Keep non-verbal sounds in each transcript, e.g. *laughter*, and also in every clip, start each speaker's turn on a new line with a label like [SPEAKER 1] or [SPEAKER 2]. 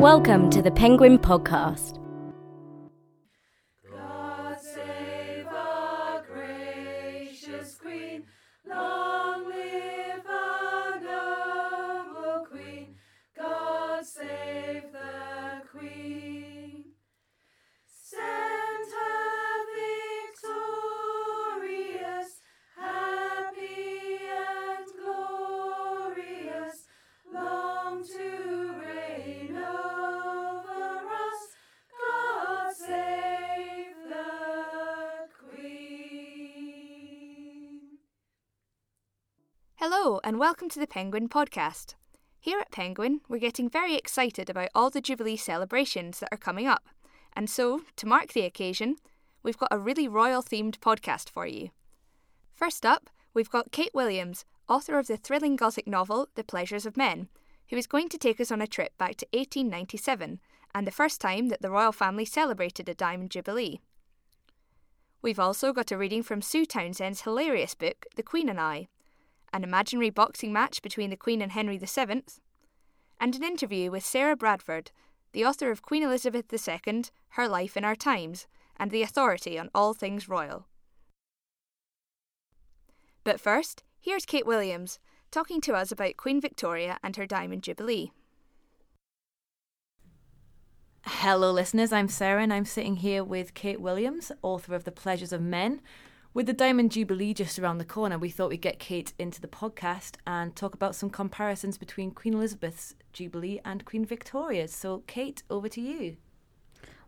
[SPEAKER 1] Welcome to the Penguin Podcast.
[SPEAKER 2] And
[SPEAKER 3] welcome to the Penguin Podcast. Here at Penguin, we're getting very excited about all the Jubilee celebrations that are coming up. And so, to mark the occasion, we've got a really royal themed podcast for you. First up, we've got Kate Williams, author of the thrilling Gothic novel The Pleasures of Men, who is going to take us on a trip back to 1897 and the first time that the royal family celebrated a Diamond Jubilee. We've also got a reading from Sue Townsend's hilarious book, The Queen and I, an imaginary boxing match between the Queen and Henry VII, and an interview with Sarah Bradford, the author of Queen Elizabeth II, Her Life in Our Times, and the authority on all things royal. But first, here's Kate Williams talking to us about Queen Victoria and her Diamond Jubilee.
[SPEAKER 4] Hello, listeners. I'm Sarah, and I'm sitting here with Kate Williams, author of The Pleasures of Men. With the Diamond Jubilee just around the corner, we thought we'd get Kate into the podcast and talk about some comparisons between Queen Elizabeth's Jubilee and Queen Victoria's. So, Kate, over to you.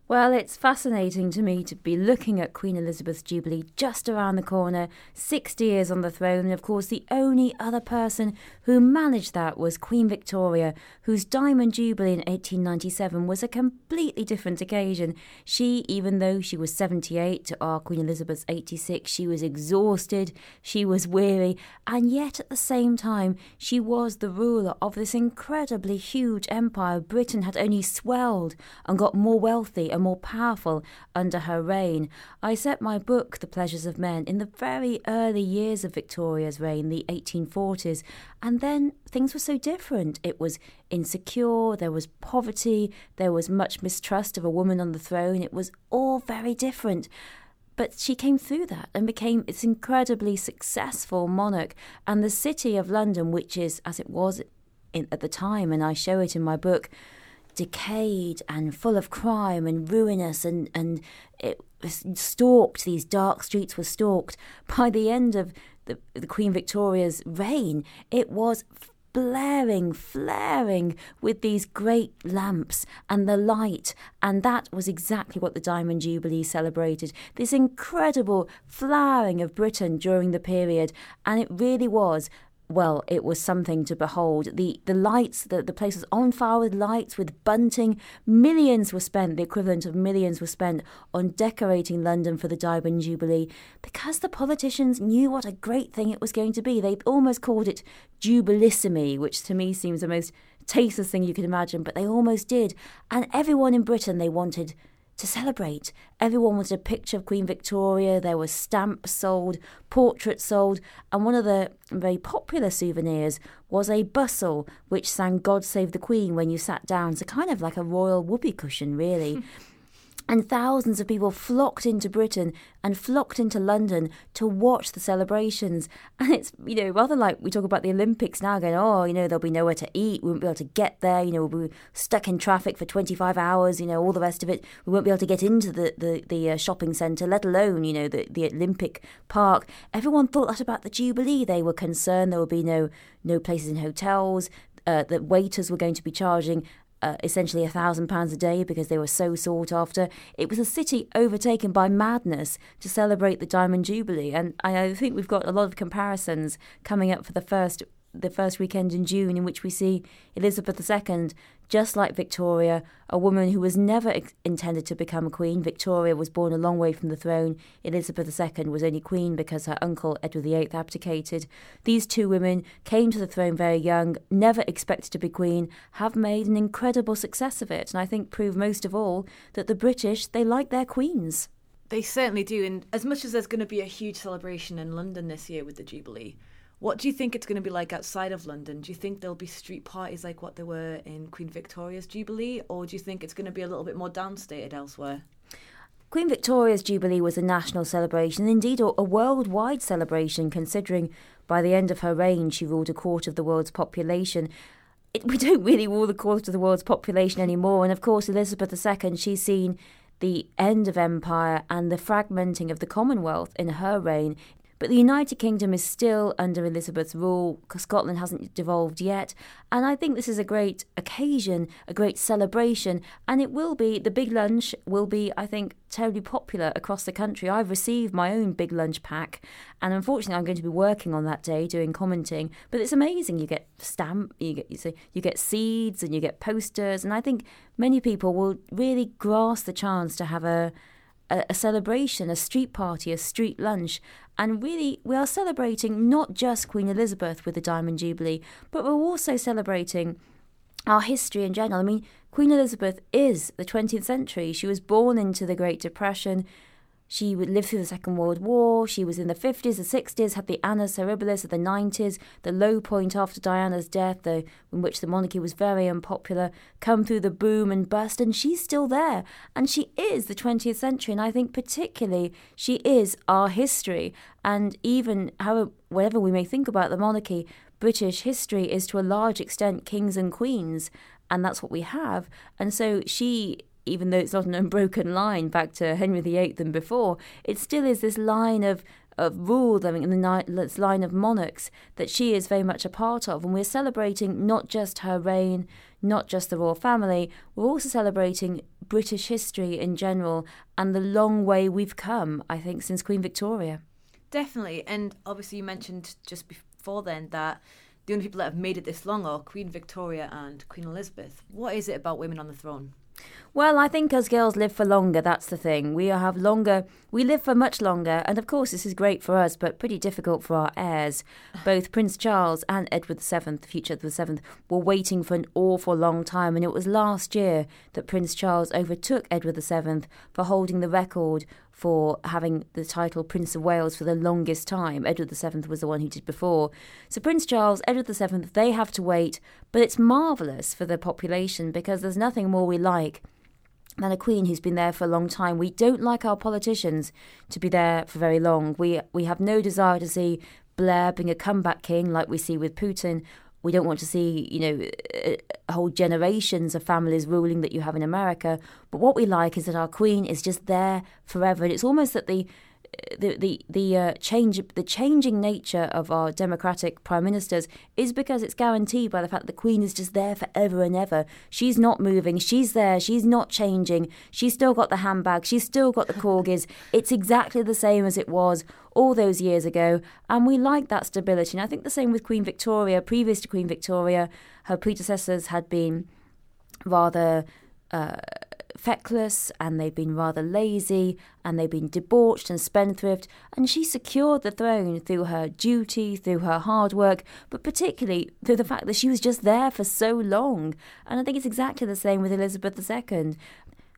[SPEAKER 1] Well, it's fascinating to me to be looking at Queen Elizabeth's Jubilee just around the corner, 60 years on the throne, and of course, the only other person who managed that was Queen Victoria, whose Diamond Jubilee in 1897 was a completely different occasion. She, even though she was 78 to our Queen Elizabeth's 86, she was exhausted, she was weary, and yet at the same time, she was the ruler of this incredibly huge empire. Britain had only swelled and got more wealthy and more powerful under her reign. I set my book, The Pleasures of Men, in the very early years of Victoria's reign, the 1840s, and then things were so different. It was insecure, there was poverty, there was much mistrust of a woman on the throne. It was all very different. But she came through that and became this incredibly successful monarch. And the city of London, which is as it was in, at the time, and I show it in my book, decayed and full of crime and ruinous and and it was stalked these dark streets were stalked. By the end of the, the queen victoria's reign it was blaring flaring with these great lamps and the light. And that was exactly what the diamond jubilee celebrated. This incredible flowering of britain during the period. And it really was well, it was something to behold. The the lights, the, the place was on fire with lights, with bunting. Millions were spent, the equivalent of millions were spent on decorating London for the Diamond Jubilee because the politicians knew what a great thing it was going to be. They almost called it Jubilissimi, which to me seems the most tasteless thing you could imagine, but they almost did. And everyone in Britain, they wanted to celebrate. Everyone wanted a picture of Queen Victoria. There were stamps sold, portraits sold, and one of the very popular souvenirs was a bustle which sang God Save the Queen when you sat down. So, kind of like a royal whoopee cushion, really. *laughs* And thousands of people flocked into Britain and flocked into London to watch the celebrations. *laughs* And it's, you know, rather like we talk about the Olympics now, going, oh, you know, there'll be nowhere to eat. We won't be able to get there. You know, we'll be stuck in traffic for 25 hours, you know, all the rest of it. We won't be able to get into the, the, the uh, shopping centre, let alone, you know, the, the Olympic Park. Everyone thought that about the Jubilee. They were concerned there would be no, no places in hotels. Uh, that waiters were going to be charging uh, essentially a thousand pounds a day because they were so sought after. It was a city overtaken by madness to celebrate the Diamond Jubilee, and I think we've got a lot of comparisons coming up for the first the first weekend in June, in which we see Elizabeth II, just like Victoria, a woman who was never ex- intended to become a queen. Victoria was born a long way from the throne. Elizabeth II was only queen because her uncle Edward VIII abdicated. These two women came to the throne very young, never expected to be queen, have made an incredible success of it, and I think prove most of all that the British they like their queens.
[SPEAKER 4] They certainly do. And as much as there's going to be a huge celebration in London this year with the Jubilee, What do you think it's going to be like outside of London? Do you think there'll be street parties like what there were in Queen Victoria's Jubilee, or do you think it's going to be a little bit more downstated elsewhere?
[SPEAKER 1] Queen Victoria's Jubilee was a national celebration, indeed a worldwide celebration, considering by the end of her reign she ruled a quarter of the world's population. It, we don't really rule a quarter of the world's population anymore, and of course, Elizabeth II, she's seen the end of empire and the fragmenting of the Commonwealth in her reign. But the United Kingdom is still under Elizabeth's rule. Scotland hasn't devolved yet. And I think this is a great occasion, a great celebration. And it will be, the big lunch will be, I think, terribly popular across the country. I've received my own big lunch pack. And unfortunately, I'm going to be working on that day doing commenting. But it's amazing. You get stamp, you get, you, see, you get seeds and you get posters. And I think many people will really grasp the chance to have a, a, a celebration, a street party, a street lunch. And really, we are celebrating not just Queen Elizabeth with the Diamond Jubilee, but we're also celebrating our history in general. I mean, Queen Elizabeth is the 20th century. She was born into the Great Depression. She would live through the Second World War. She was in the 50s, the 60s, had the Annus Horribilis of the 90s, the low point after Diana's death, the, in which the monarchy was very unpopular, come through the boom and bust, and she's still there. And she is the 20th century, and I think particularly she is our history. And even however, whatever we may think about the monarchy, British history is to a large extent kings and queens, and that's what we have. And so she even though it's not an unbroken line back to Henry VIII and before, it still is this line of of rule, I mean, in this line of monarchs that she is very much a part of, and we're celebrating not just her reign, not just the royal family, we're also celebrating British history in general and the long way we've come. I think since Queen Victoria.
[SPEAKER 4] Definitely. And obviously, you mentioned just before then that the only people that have made it this long are Queen Victoria and Queen Elizabeth. What is it about women on the throne?
[SPEAKER 1] Well, I think as girls live for longer, that's the thing. We have longer, we live for much longer, and of course, this is great for us, but pretty difficult for our heirs. Both Prince Charles and Edward VII, future Edward VII, were waiting for an awful long time, and it was last year that Prince Charles overtook Edward VII for holding the record for having the title Prince of Wales for the longest time. Edward VII was the one who did before. So Prince Charles, Edward VII, they have to wait, but it's marvellous for the population because there's nothing more we like than a queen who's been there for a long time. We don't like our politicians to be there for very long. We we have no desire to see Blair being a comeback king like we see with Putin. We don't want to see, you know, whole generations of families ruling that you have in America. But what we like is that our queen is just there forever. And it's almost that the the the the uh, change the changing nature of our democratic prime ministers is because it's guaranteed by the fact that the queen is just there forever and ever. She's not moving. She's there. She's not changing. She's still got the handbag. She's still got the corgis. it's exactly the same as it was all those years ago, and we like that stability. And I think the same with Queen Victoria. Previous to Queen Victoria, her predecessors had been rather. Uh, feckless and they've been rather lazy and they've been debauched and spendthrift and she secured the throne through her duty through her hard work but particularly through the fact that she was just there for so long. And i think it's exactly the same with elizabeth ii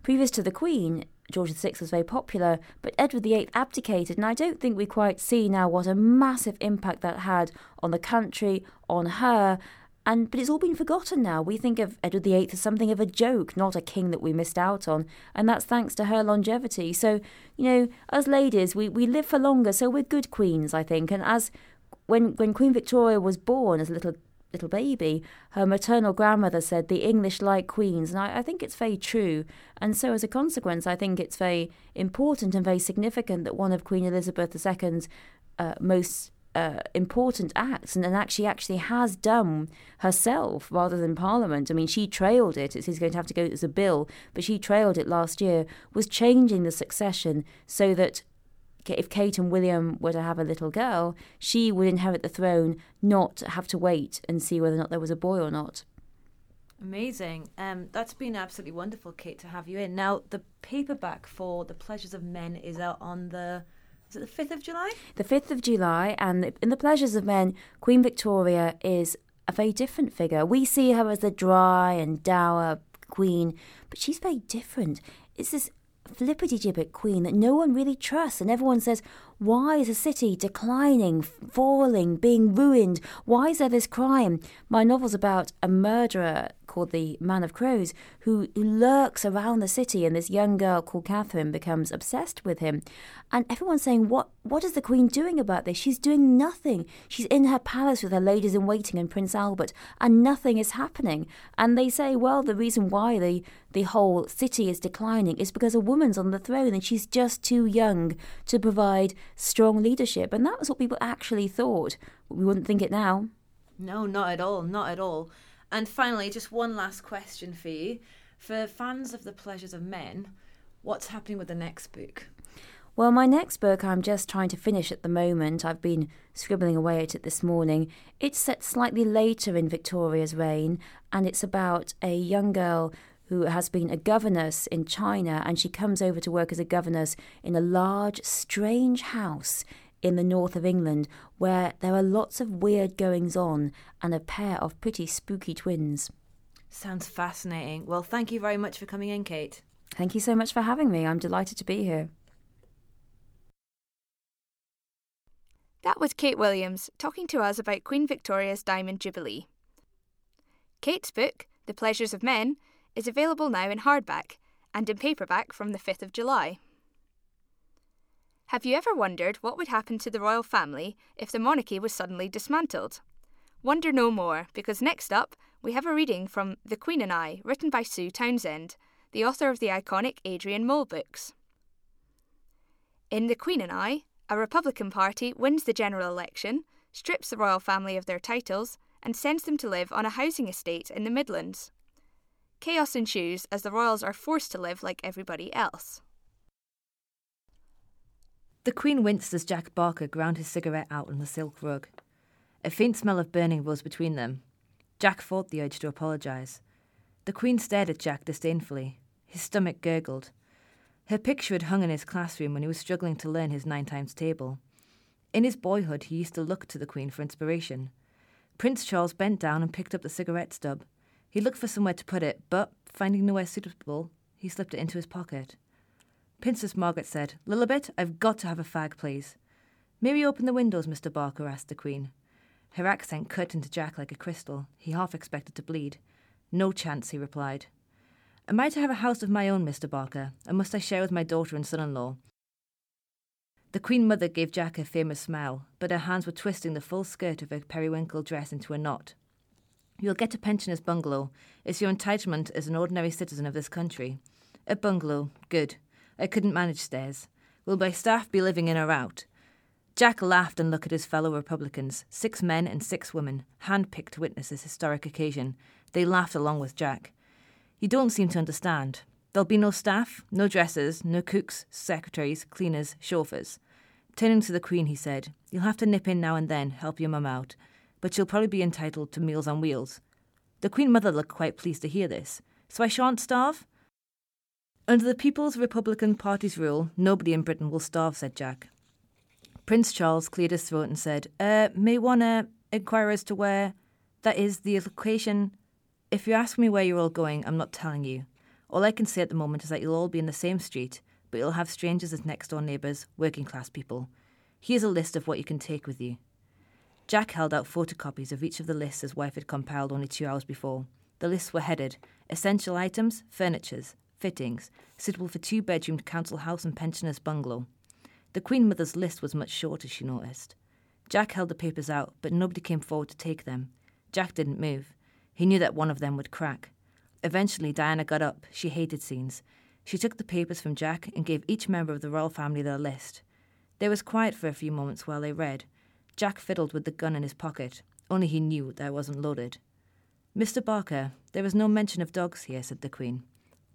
[SPEAKER 1] previous to the queen George VI was very popular, but Edward VIII abdicated, and I don't think we quite see now what a massive impact that had on the country, on her, and but it's all been forgotten now. We think of Edward VIII as something of a joke, not a king that we missed out on, and that's thanks to her longevity. So, you know, as ladies, we, we live for longer, so we're good queens, I think. And as when when Queen Victoria was born as a little little baby, her maternal grandmother said the English like queens, and I, I think it's very true. And so, as a consequence, I think it's very important and very significant that one of Queen Elizabeth II's uh, most uh, important acts and, and actually actually has done herself rather than Parliament. I mean, she trailed it. It's going to have to go as a bill, but she trailed it last year. Was changing the succession so that if Kate and William were to have a little girl, she would inherit the throne, not have to wait and see whether or not there was a boy or not.
[SPEAKER 4] Amazing. Um, that's been absolutely wonderful, Kate, to have you in. Now, the paperback for The Pleasures of Men is out on the is it the fifth of July?
[SPEAKER 1] The 5th of July, and in The Pleasures of Men, Queen Victoria is a very different figure. We see her as the dry and dour queen, but she's very different. It's this flippity gibbet queen that no one really trusts, and everyone says, Why is the city declining, falling, being ruined? Why is there this crime? My novel's about a murderer called the Man of Crows who, lurks around the city, and this young girl called Catherine becomes obsessed with him. And everyone's saying, What what is the Queen doing about this? She's doing nothing. She's in her palace with her ladies in waiting and Prince Albert, and nothing is happening. And they say, Well, the reason why the the whole city is declining is because a woman's on the throne and she's just too young to provide strong leadership. And that was what people actually thought. We wouldn't think it now.
[SPEAKER 4] No, not at all. Not at all. And finally, just one last question for you. For fans of The Pleasures of Men, what's happening with the next book?
[SPEAKER 1] Well, my next book I'm just trying to finish at the moment. I've been scribbling away at it this morning. It's set slightly later in Victoria's reign, and it's about a young girl who has been a governess in China, and she comes over to work as a governess in a large, strange house in the north of England where there are lots of weird goings on and a pair of pretty spooky twins.
[SPEAKER 4] Sounds fascinating. Well, thank you very much for coming in, Kate.
[SPEAKER 1] Thank you so much for having me. I'm delighted to be here.
[SPEAKER 3] That was Kate Williams talking to us about Queen Victoria's Diamond Jubilee. Kate's book, The Pleasures of Men, is available now in hardback and in paperback from the 5th of July. Have you ever wondered what would happen to the royal family if the monarchy was suddenly dismantled? Wonder no more, because next up we have a reading from The Queen and I, written by Sue Townsend, the author of the iconic Adrian Mole books. In The Queen and I, a Republican Party wins the general election, strips the royal family of their titles, and sends them to live on a housing estate in the Midlands. Chaos ensues as the royals are forced to live like everybody else.
[SPEAKER 4] The Queen winced as Jack Barker ground his cigarette out on the silk rug. A faint smell of burning rose between them. Jack fought the urge to apologise. The Queen stared at Jack disdainfully. His stomach gurgled. Her picture had hung in his classroom when he was struggling to learn his nine times table. In his boyhood, he used to look to the Queen for inspiration. Prince Charles bent down and picked up the cigarette stub. He looked for somewhere to put it, but, finding nowhere suitable, he slipped it into his pocket. Princess Margaret said, Lilibet, I've got to have a fag, please. May we open the windows, Mr. Barker? asked the Queen. Her accent cut into Jack like a crystal. He half expected to bleed. No chance, he replied. Am I to have a house of my own, Mr. Barker, and must I share with my daughter and son in law? The Queen Mother gave Jack a famous smile, but her hands were twisting the full skirt of her periwinkle dress into a knot. You'll get a pensioner's bungalow. It's your entitlement as an ordinary citizen of this country. A bungalow, good. I couldn't manage stairs. Will my staff be living in or out? Jack laughed and looked at his fellow Republicans, six men and six women, hand-picked to witness this historic occasion. They laughed along with Jack. You don't seem to understand. There'll be no staff, no dressers, no cooks, secretaries, cleaners, chauffeurs. Turning to the Queen, he said, You'll have to nip in now and then, help your mum out, but she'll probably be entitled to meals on wheels. The Queen Mother looked quite pleased to hear this. So I shan't starve? Under the People's Republican Party's rule, nobody in Britain will starve, said Jack. Prince Charles cleared his throat and said, uh, may one uh, inquire as to where, that is, the location if you ask me where you're all going, I'm not telling you. All I can say at the moment is that you'll all be in the same street, but you'll have strangers as next door neighbours, working class people. Here's a list of what you can take with you. Jack held out photocopies of each of the lists his wife had compiled only two hours before. The lists were headed Essential items, furnitures, fittings, suitable for two bedroomed council house and pensioners' bungalow. The Queen Mother's list was much shorter, she noticed. Jack held the papers out, but nobody came forward to take them. Jack didn't move. He knew that one of them would crack. Eventually, Diana got up. She hated scenes. She took the papers from Jack and gave each member of the royal family their list. There was quiet for a few moments while they read. Jack fiddled with the gun in his pocket, only he knew that it wasn't loaded. Mr. Barker, there is no mention of dogs here, said the Queen.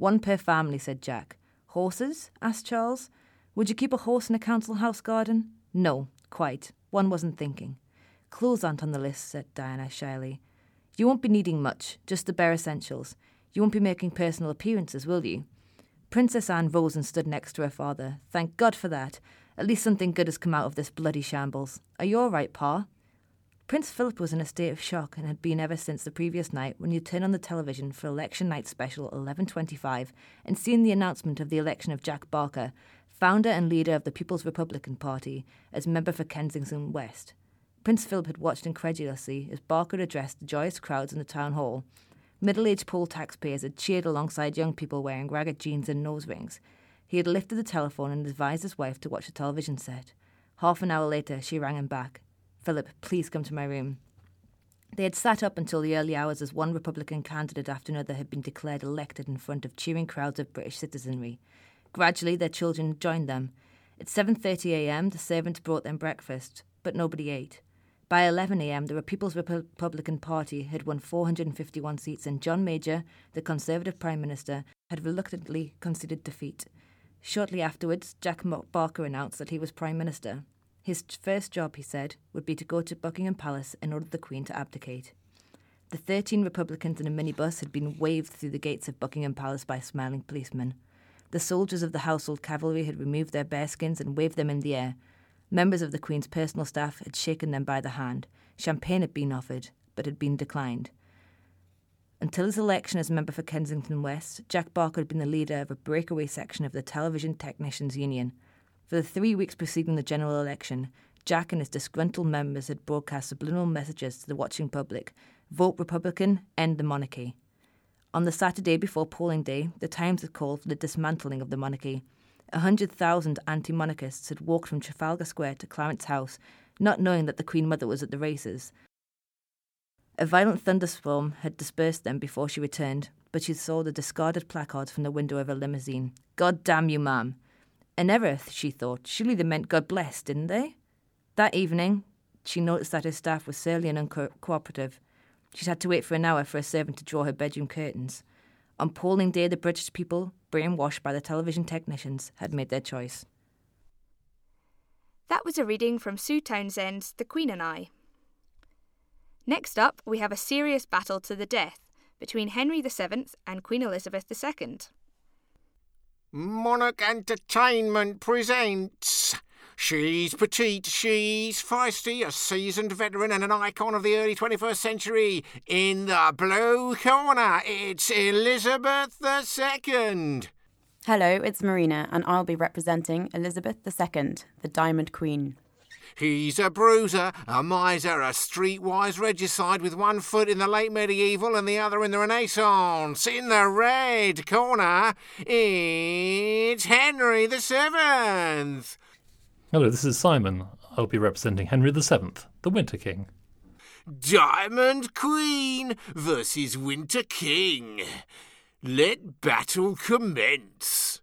[SPEAKER 4] One per family, said Jack. Horses? asked Charles. Would you keep a horse in a council house garden? No, quite. One wasn't thinking. Clothes aren't on the list, said Diana shyly. You won't be needing much, just the bare essentials. You won't be making personal appearances, will you? Princess Anne rose and stood next to her father. Thank God for that. At least something good has come out of this bloody shambles. Are you all right, Pa? Prince Philip was in a state of shock and had been ever since the previous night when you turn on the television for election night special 1125 and seen the announcement of the election of Jack Barker, founder and leader of the People's Republican Party, as member for Kensington West. Prince Philip had watched incredulously as Barker addressed the joyous crowds in the town hall. Middle aged poll taxpayers had cheered alongside young people wearing ragged jeans and nose rings. He had lifted the telephone and advised his wife to watch the television set. Half an hour later, she rang him back. Philip, please come to my room. They had sat up until the early hours as one Republican candidate after another had been declared elected in front of cheering crowds of British citizenry. Gradually, their children joined them. At 7:30 a.m., the servants brought them breakfast, but nobody ate. By 11 a.m., the People's Republican Party had won 451 seats, and John Major, the Conservative Prime Minister, had reluctantly conceded defeat. Shortly afterwards, Jack Barker announced that he was Prime Minister. His first job, he said, would be to go to Buckingham Palace and order the Queen to abdicate. The 13 Republicans in a minibus had been waved through the gates of Buckingham Palace by smiling policemen. The soldiers of the household cavalry had removed their bearskins and waved them in the air. Members of the Queen's personal staff had shaken them by the hand. Champagne had been offered, but had been declined. Until his election as member for Kensington West, Jack Barker had been the leader of a breakaway section of the Television Technicians Union. For the three weeks preceding the general election, Jack and his disgruntled members had broadcast subliminal messages to the watching public vote Republican, end the monarchy. On the Saturday before polling day, the Times had called for the dismantling of the monarchy. A hundred thousand anti monarchists had walked from Trafalgar Square to Clarence House, not knowing that the Queen Mother was at the races. A violent thunderstorm had dispersed them before she returned, but she saw the discarded placards from the window of her limousine. God damn you, ma'am! An Erith, she thought. Surely they meant God bless, didn't they? That evening, she noticed that her staff was surly and uncooperative. She'd had to wait for an hour for a servant to draw her bedroom curtains. On polling day, the British people, brainwashed by the television technicians, had made their choice.
[SPEAKER 3] That was a reading from Sue Townsend's The Queen and I. Next up, we have a serious battle to the death between Henry VII and Queen Elizabeth II.
[SPEAKER 5] Monarch Entertainment presents. She's petite, she's feisty, a seasoned veteran and an icon of the early 21st century. In the blue corner, it's Elizabeth II.
[SPEAKER 6] Hello, it's Marina, and I'll be representing Elizabeth II, the Diamond Queen.
[SPEAKER 5] He's a bruiser, a miser, a streetwise regicide with one foot in the late medieval and the other in the Renaissance. In the red corner, it's Henry the Seventh.
[SPEAKER 7] Hello, this is Simon. I'll be representing Henry the Seventh, the Winter King.
[SPEAKER 5] Diamond Queen versus Winter King. Let battle commence.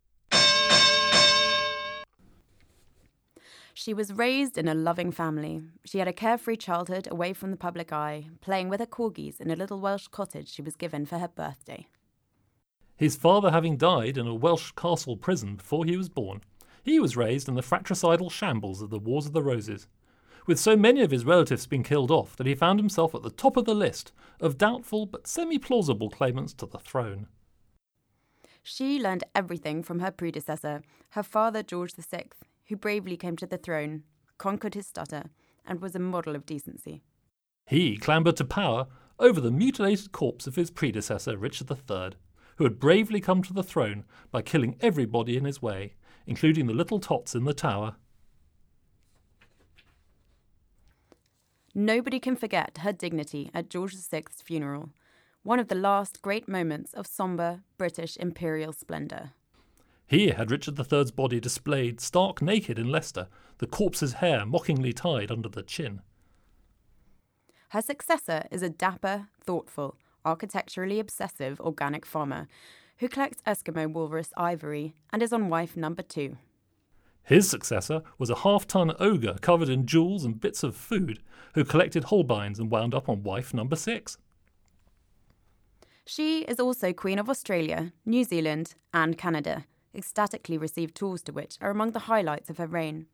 [SPEAKER 6] She was raised in a loving family. She had a carefree childhood away from the public eye, playing with her corgis in a little Welsh cottage she was given for her birthday.
[SPEAKER 7] His father having died in a Welsh castle prison before he was born, he was raised in the fratricidal shambles of the Wars of the Roses, with so many of his relatives being killed off that he found himself at the top of the list of doubtful but semi plausible claimants to the throne.
[SPEAKER 6] She learned everything from her predecessor, her father George VI, who bravely came to the throne, conquered his stutter, and was a model of decency.
[SPEAKER 7] He clambered to power over the mutilated corpse of his predecessor, Richard III, who had bravely come to the throne by killing everybody in his way, including the little tots in the tower.
[SPEAKER 6] Nobody can forget her dignity at George VI's funeral, one of the last great moments of sombre British imperial splendour.
[SPEAKER 7] He had Richard III's body displayed stark naked in Leicester, the corpse's hair mockingly tied under the chin.
[SPEAKER 6] Her successor is a dapper, thoughtful, architecturally obsessive organic farmer who collects Eskimo walrus ivory and is on wife number two.
[SPEAKER 7] His successor was a half ton ogre covered in jewels and bits of food who collected holbeins and wound up on wife number six.
[SPEAKER 6] She is also Queen of Australia, New Zealand, and Canada, ecstatically received tours to which are among the highlights of her reign.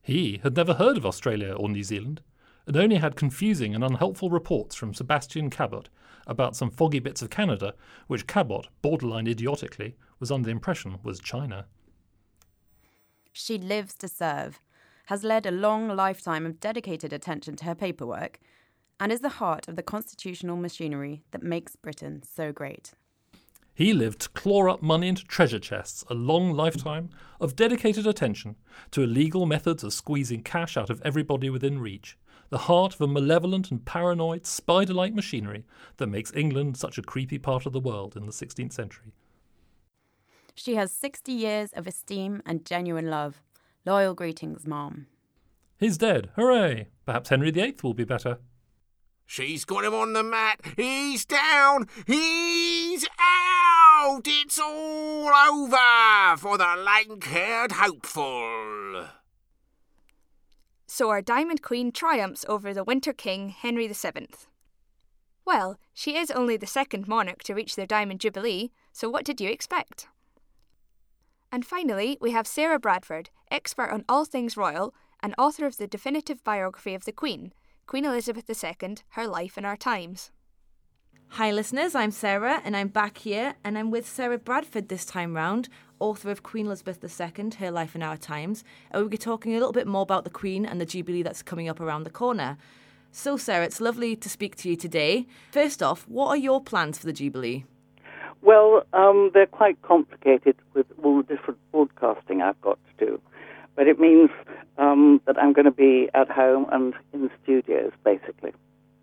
[SPEAKER 7] He had never heard of Australia or New Zealand, and only had confusing and unhelpful reports from Sebastian Cabot about some foggy bits of Canada, which Cabot, borderline idiotically, was under the impression was China.
[SPEAKER 6] She lives to serve, has led a long lifetime of dedicated attention to her paperwork, and is the heart of the constitutional machinery that makes Britain so great.
[SPEAKER 7] He lived to claw up money into treasure chests, a long lifetime of dedicated attention to illegal methods of squeezing cash out of everybody within reach, the heart of a malevolent and paranoid, spider like machinery that makes England such a creepy part of the world in the 16th century.
[SPEAKER 6] She has 60 years of esteem and genuine love. Loyal greetings, Mom.
[SPEAKER 7] He's dead, hooray! Perhaps Henry VIII will be better.
[SPEAKER 5] She's got him on the mat. He's down. He's out. It's all over for the lank haired hopeful.
[SPEAKER 3] So our Diamond Queen triumphs over the Winter King, Henry VII. Well, she is only the second monarch to reach their Diamond Jubilee, so what did you expect? And finally, we have Sarah Bradford, expert on all things royal and author of the definitive biography of the Queen, Queen Elizabeth II Her Life and Our Times.
[SPEAKER 4] Hi, listeners. I'm Sarah, and I'm back here, and I'm with Sarah Bradford this time round, author of Queen Elizabeth II Her Life in Our Times. And we'll be talking a little bit more about the Queen and the Jubilee that's coming up around the corner. So, Sarah, it's lovely to speak to you today. First off, what are your plans for the Jubilee?
[SPEAKER 8] Well, um, they're quite complicated with all the different broadcasting I've got to do. But it means um, that I'm going to be at home and in studios, basically.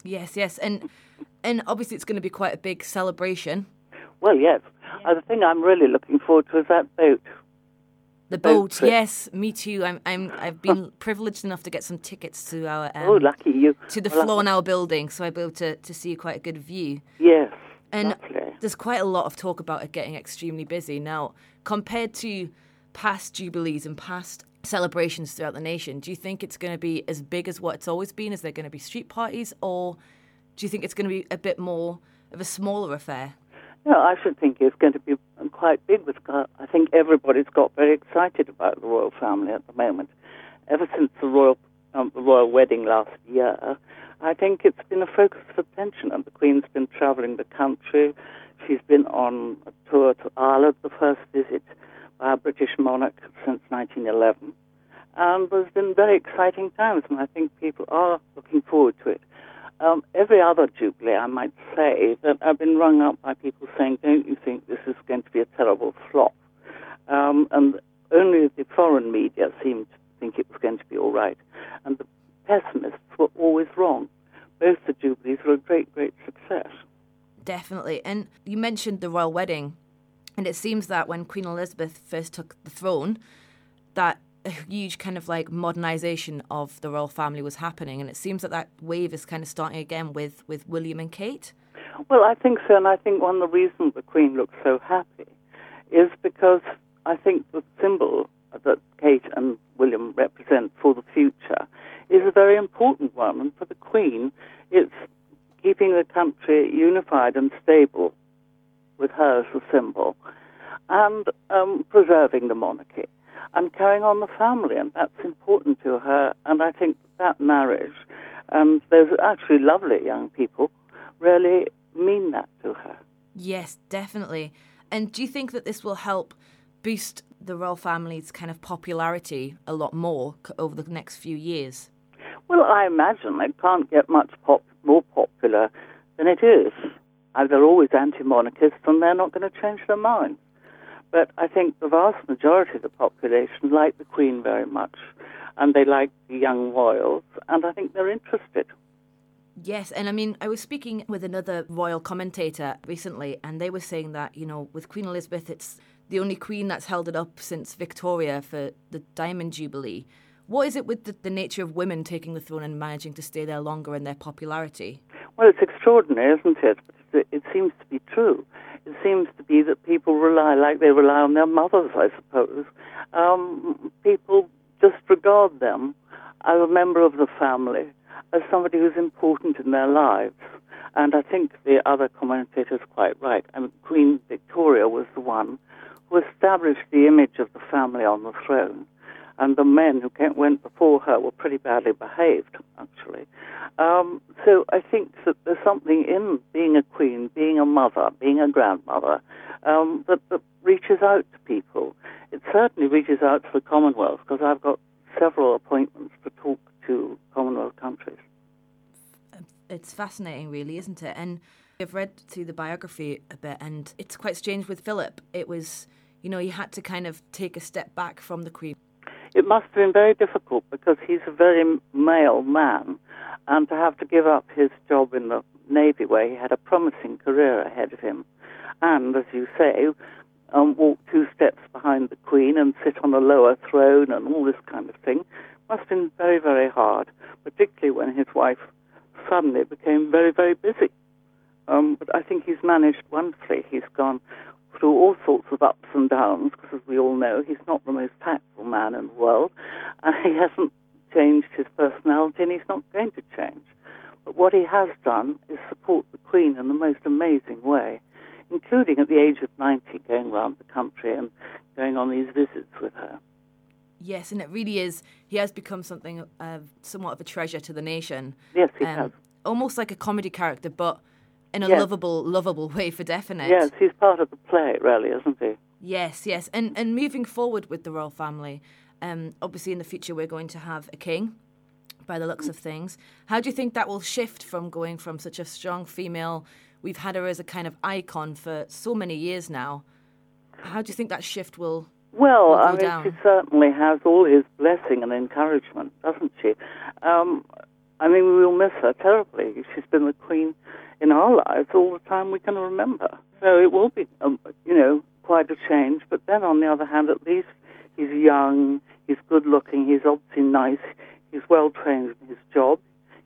[SPEAKER 4] Yes, yes, and and obviously it's going to be quite a big celebration.
[SPEAKER 8] Well, yes. Uh, the thing I'm really looking forward to is that boat.
[SPEAKER 4] The
[SPEAKER 8] boat
[SPEAKER 4] boat, yes, me too. I'm, I'm, I've been *laughs* privileged enough to get some tickets to our um,
[SPEAKER 8] oh, lucky you.
[SPEAKER 4] to the
[SPEAKER 8] Well,
[SPEAKER 4] floor in our building, so I'll be able to, to see quite a good view.
[SPEAKER 8] Yes.
[SPEAKER 4] And
[SPEAKER 8] lovely.
[SPEAKER 4] there's quite a lot of talk about it getting extremely busy now. Compared to past jubilees and past celebrations throughout the nation, do you think it's going to be as big as what it's always been? Is there going to be street parties, or do you think it's going to be a bit more of a smaller affair?
[SPEAKER 8] No, I should think it's going to be quite big. With uh, I think everybody's got very excited about the royal family at the moment. Ever since the royal um, the royal wedding last year, I think it's been a focus of attention, and the Queen's been travelling the country. She's been on a tour to Ireland, the first visit a British monarch since 1911. And there's been very exciting times, and I think people are looking forward to it. Um, every other Jubilee, I might say, that I've been rung up by people saying, don't you think this is going to be a terrible flop? Um, and only the foreign media seemed to think it was going to be all right. And the pessimists were always wrong. Both the Jubilees were a great, great success.
[SPEAKER 4] Definitely. And you mentioned the royal wedding, and it seems that when Queen Elizabeth first took the throne, that a huge kind of like modernization of the royal family was happening, and it seems that that wave is kind of starting again with with William and Kate.
[SPEAKER 8] Well, I think so, and I think one of the reasons the Queen looks so happy is because I think the symbol that Kate and William represent for the future is a very important one, and for the Queen, it's keeping the country unified and stable with her as the symbol, and um, preserving the monarchy and carrying on the family, and that's important to her. And I think that marriage, and those actually lovely young people, really mean that to her.
[SPEAKER 4] Yes, definitely. And do you think that this will help boost the royal family's kind of popularity a lot more over the next few years?
[SPEAKER 8] Well, I imagine it can't get much pop- more popular than it is. They're always anti-monarchists, and they're not going to change their minds. But I think the vast majority of the population like the Queen very much, and they like the young royals, and I think they're interested.
[SPEAKER 4] Yes, and I mean, I was speaking with another royal commentator recently, and they were saying that, you know, with Queen Elizabeth, it's the only queen that's held it up since Victoria for the Diamond Jubilee. What is it with the, the nature of women taking the throne and managing to stay there longer and their popularity?
[SPEAKER 8] Well, it's extraordinary, isn't it? It, it seems to be true. It seems to be that people rely, like they rely on their mothers, I suppose. Um, people just regard them as a member of the family, as somebody who's important in their lives. And I think the other commentator is quite right. I mean, Queen Victoria was the one who established the image of the family on the throne. And the men who came, went before her were pretty badly behaved, actually. Um, so I think that there's something in being a queen, being a mother, being a grandmother, um, that, that reaches out to people. It certainly reaches out to the Commonwealth because I've got several appointments to talk to Commonwealth countries.
[SPEAKER 4] It's fascinating, really, isn't it? And I've read through the biography a bit, and it's quite strange with Philip. It was, you know, he had to kind of take a step back from the Queen.
[SPEAKER 8] It must have been very difficult because he's a very male man, and to have to give up his job in the Navy where he had a promising career ahead of him, and, as you say, um, walk two steps behind the Queen and sit on a lower throne and all this kind of thing, must have been very, very hard, particularly when his wife suddenly became very, very busy. Um, but I think he's managed wonderfully. He's gone through all sorts of ups and downs, because as we all know, he's not the most tactful man in the world, and he hasn't changed his personality, and he's not going to change. But what he has done is support the Queen in the most amazing way, including at the age of 90 going around the country and going on these visits with her.
[SPEAKER 4] Yes, and it really is. He has become something uh, somewhat of a treasure to the nation.
[SPEAKER 8] Yes, he
[SPEAKER 4] Um,
[SPEAKER 8] has.
[SPEAKER 4] Almost like a comedy character, but in a
[SPEAKER 8] Yes.
[SPEAKER 4] lovable, lovable *laughs* way for definite.
[SPEAKER 8] Yes, he's part of the play, really, isn't he?
[SPEAKER 4] Yes, yes. And and moving forward with the royal family, um, obviously in the future we're going to have a king, by the looks of things. How do you think that will shift from going from such a strong female? We've had her as a kind of icon for so many years now. How do you think that shift will?
[SPEAKER 8] Well,
[SPEAKER 4] will go
[SPEAKER 8] I mean,
[SPEAKER 4] down?
[SPEAKER 8] she certainly has all his blessing and encouragement, doesn't she? Um, I mean, we will miss her terribly. She's been the queen in our lives all the time we can remember. So it will be, um, you know, quite a change. But then, on the other hand, at least he's young, he's good looking, he's obviously nice, he's well trained in his job.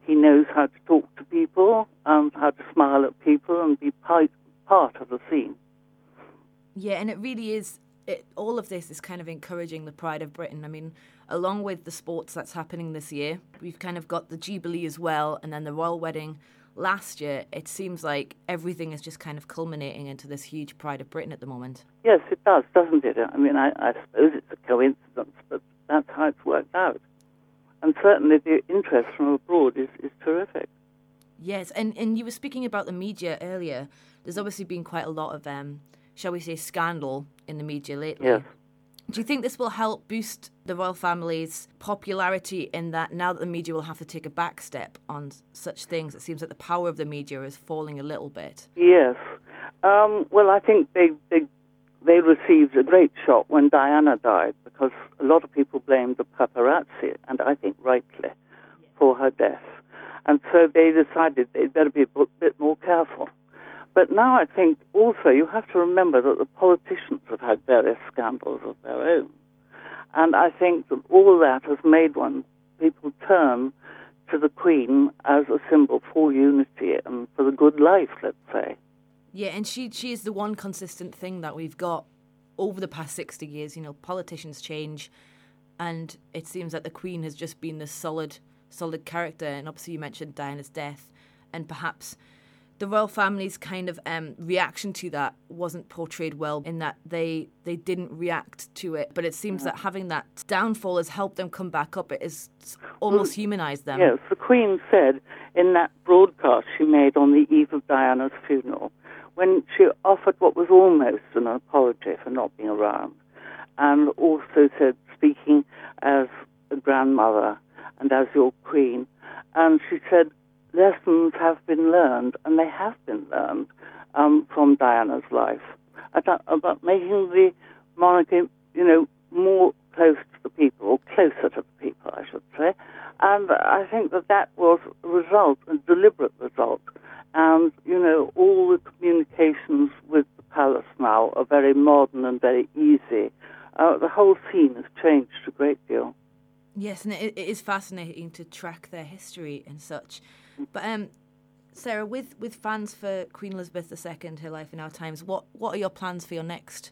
[SPEAKER 8] He knows how to talk to people, and how to smile at people, and be part, part of the scene.
[SPEAKER 4] Yeah, and it really is. It, all of this is kind of encouraging the pride of Britain. I mean, along with the sports that's happening this year, we've kind of got the Jubilee as well, and then the royal wedding last year. It seems like everything is just kind of culminating into this huge pride of Britain at the moment.
[SPEAKER 8] Yes, it does, doesn't it? I mean, I, I suppose it's a coincidence, but that's how it's worked out. And certainly the interest from abroad is, is terrific.
[SPEAKER 4] Yes, and, and you were speaking about the media earlier. There's obviously been quite a lot of, um, shall we say, scandal in the media lately.
[SPEAKER 8] Yes.
[SPEAKER 4] Do you think this will help boost the royal family's popularity in that now that the media will have to take a back step on such things, it seems that the power of the media is falling a little bit?
[SPEAKER 8] Yes. Um, well, I think they, they they received a great shock when Diana died because a lot of people blamed the paparazzi, and I think rightly, for her death. And so they decided they'd better be a bit- bit more careful. But now I think also you have to remember that the politicians have had various scandals of their own. And I think that all that has made one people turn to the Queen as a symbol for unity and for the good life, let's say.
[SPEAKER 4] Yeah, and she she is the one consistent thing that we've got over the past sixty years. You know, politicians change, and it seems that the Queen has just been this solid solid character. And obviously, you mentioned Diana's death, and perhaps the royal family's kind of um, reaction to that wasn't portrayed well in that they they didn't react to it. But it seems that having that downfall has helped them come back up. It has almost humanized them.
[SPEAKER 8] Yes, the Queen said in that broadcast she made on the eve of Diana's funeral, when she offered what was almost an apology for not being around, and also said, speaking as a grandmother and as your Queen, and she said, lessons have been learned, and they have been learned um, from Diana's life about, about making the monarchy, you know, more close to the people, or closer to the people, I should say. And I think that that was a result, a deliberate result. And, you know, all the communications with the palace now are very modern and very easy. Uh, the whole scene has changed a great deal.
[SPEAKER 4] Yes, and it, it is fascinating to track their history and such. But um, Sarah, with, with fans for Queen Elizabeth II, Her Life in Our Times, what, what are your plans for your next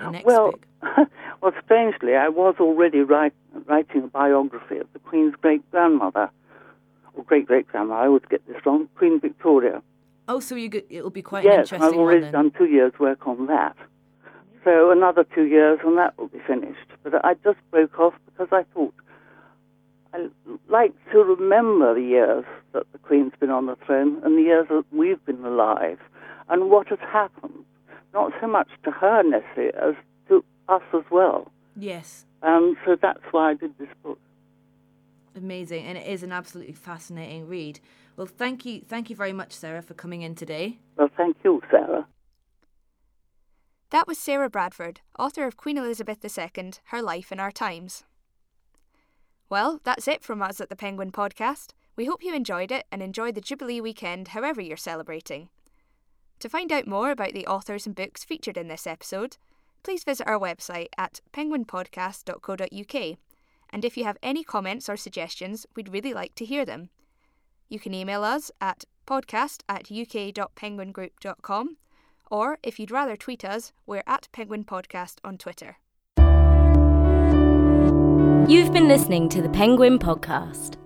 [SPEAKER 4] your next
[SPEAKER 8] well,
[SPEAKER 4] book? *laughs*
[SPEAKER 8] well, strangely, I was already write, writing a biography of the Queen's great grandmother, or great great grandmother. I always get this wrong. Queen Victoria.
[SPEAKER 4] Oh, so you it'll be quite an
[SPEAKER 8] yes,
[SPEAKER 4] interesting
[SPEAKER 8] I've already done two years' work on that. So another two years, and that will be finished. But I just broke off because I thought I like to remember the years that the Queen's been on the throne and the years that we've been alive, and what has happened. Not so much to her necessarily as to us as well.
[SPEAKER 4] Yes,
[SPEAKER 8] And so that's why I did this book.
[SPEAKER 4] amazing, and it is an absolutely fascinating read. Well, thank you, thank you very much, Sarah, for coming in today.
[SPEAKER 8] Well, thank you, Sarah.
[SPEAKER 3] That was Sarah Bradford, author of Queen Elizabeth II Her Life in Our Times. Well, that's it from us at the Penguin Podcast. We hope you enjoyed it and enjoy the Jubilee weekend however you're celebrating. To find out more about the authors and books featured in this episode, please visit our website at penguinpodcast.co.uk. And if you have any comments or suggestions, we'd really like to hear them. You can email us at podcast at uk.penguingroup.com, or if you'd rather tweet us, we're at Penguin Podcast on Twitter.
[SPEAKER 9] You've been listening to the Penguin Podcast.